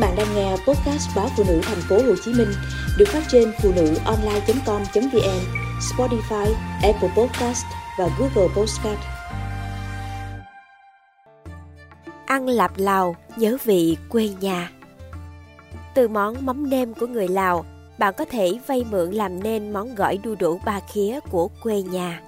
bạn đang nghe podcast báo phụ nữ thành phố Hồ Chí Minh được phát trên phụ nữ online.com.vn, Spotify, Apple Podcast và Google Podcast. Ăn lạp Lào, nhớ vị quê nhà. Từ món mắm nêm của người Lào, bạn có thể vay mượn làm nên món gỏi đu đủ ba khía của quê nhà.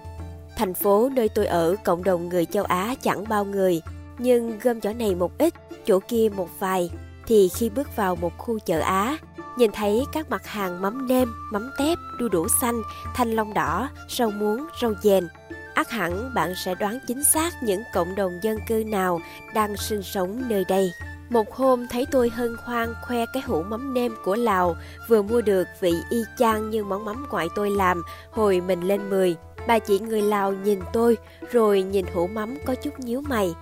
Thành phố nơi tôi ở, cộng đồng người châu Á chẳng bao người, nhưng gom chỗ này một ít, chỗ kia một vài, thì khi bước vào một khu chợ Á, nhìn thấy các mặt hàng mắm nêm, mắm tép, đu đủ xanh, thanh long đỏ, rau muống, rau dền, Ác hẳn bạn sẽ đoán chính xác những cộng đồng dân cư nào đang sinh sống nơi đây. Một hôm thấy tôi hân hoan khoe cái hũ mắm nêm của Lào vừa mua được vị y chang như món mắm ngoại tôi làm hồi mình lên 10. Bà chị người Lào nhìn tôi rồi nhìn hũ mắm có chút nhíu mày.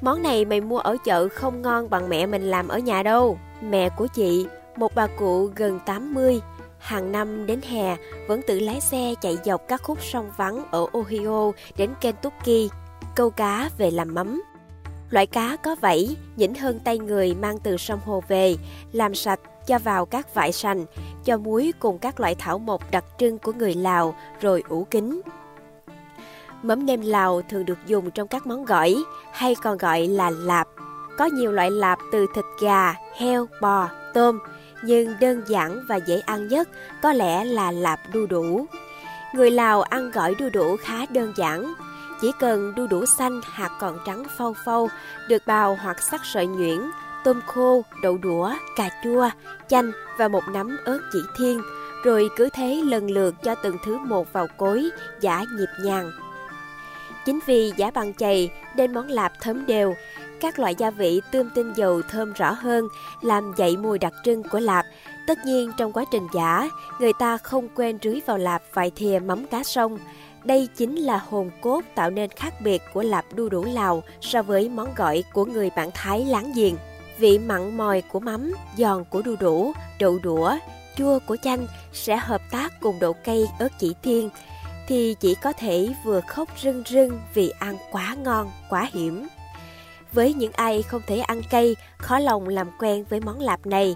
Món này mày mua ở chợ không ngon bằng mẹ mình làm ở nhà đâu. Mẹ của chị, một bà cụ gần 80, hàng năm đến hè vẫn tự lái xe chạy dọc các khúc sông vắng ở Ohio đến Kentucky, câu cá về làm mắm. Loại cá có vảy, nhỉnh hơn tay người mang từ sông hồ về, làm sạch, cho vào các vải sành, cho muối cùng các loại thảo mộc đặc trưng của người Lào rồi ủ kính. Mắm nêm Lào thường được dùng trong các món gỏi, hay còn gọi là lạp. Có nhiều loại lạp từ thịt gà, heo, bò, tôm, nhưng đơn giản và dễ ăn nhất có lẽ là lạp đu đủ. Người Lào ăn gỏi đu đủ khá đơn giản, chỉ cần đu đủ xanh hạt còn trắng phau phau, được bào hoặc sắc sợi nhuyễn, tôm khô, đậu đũa, cà chua, chanh và một nắm ớt chỉ thiên, rồi cứ thế lần lượt cho từng thứ một vào cối, giả nhịp nhàng. Chính vì giả bằng chày nên món lạp thấm đều, các loại gia vị tươm tinh dầu thơm rõ hơn, làm dậy mùi đặc trưng của lạp. Tất nhiên trong quá trình giả, người ta không quên rưới vào lạp vài thìa mắm cá sông. Đây chính là hồn cốt tạo nên khác biệt của lạp đu đủ Lào so với món gọi của người bản Thái láng giềng. Vị mặn mòi của mắm, giòn của đu đủ, đậu đũa, chua của chanh sẽ hợp tác cùng độ cay ớt chỉ thiên, thì chỉ có thể vừa khóc rưng rưng vì ăn quá ngon, quá hiểm. Với những ai không thể ăn cay, khó lòng làm quen với món lạp này.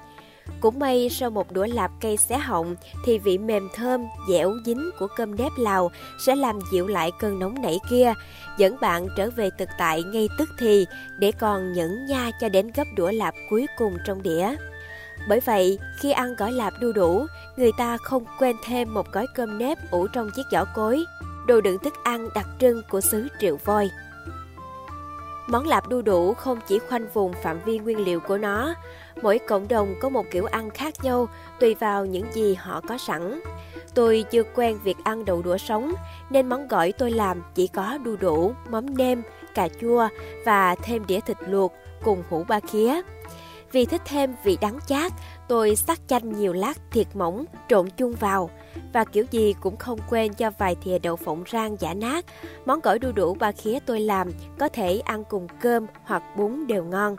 Cũng may sau một đũa lạp cây xé họng thì vị mềm thơm, dẻo dính của cơm nếp Lào sẽ làm dịu lại cơn nóng nảy kia, dẫn bạn trở về thực tại ngay tức thì để còn nhẫn nha cho đến gấp đũa lạp cuối cùng trong đĩa. Bởi vậy, khi ăn gỏi lạp đu đủ, người ta không quên thêm một gói cơm nếp ủ trong chiếc giỏ cối, đồ đựng thức ăn đặc trưng của xứ Triệu Voi. Món lạp đu đủ không chỉ khoanh vùng phạm vi nguyên liệu của nó, mỗi cộng đồng có một kiểu ăn khác nhau tùy vào những gì họ có sẵn. Tôi chưa quen việc ăn đậu đũa sống, nên món gỏi tôi làm chỉ có đu đủ, mắm nêm, cà chua và thêm đĩa thịt luộc cùng hũ ba khía. Vì thích thêm vị đắng chát, tôi sắc chanh nhiều lát thiệt mỏng trộn chung vào và kiểu gì cũng không quên cho vài thìa đậu phộng rang giả nát. Món gỏi đu đủ ba khía tôi làm có thể ăn cùng cơm hoặc bún đều ngon.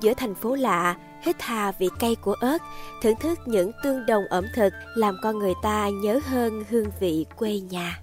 Giữa thành phố lạ, hít hà vị cay của ớt, thưởng thức những tương đồng ẩm thực làm con người ta nhớ hơn hương vị quê nhà.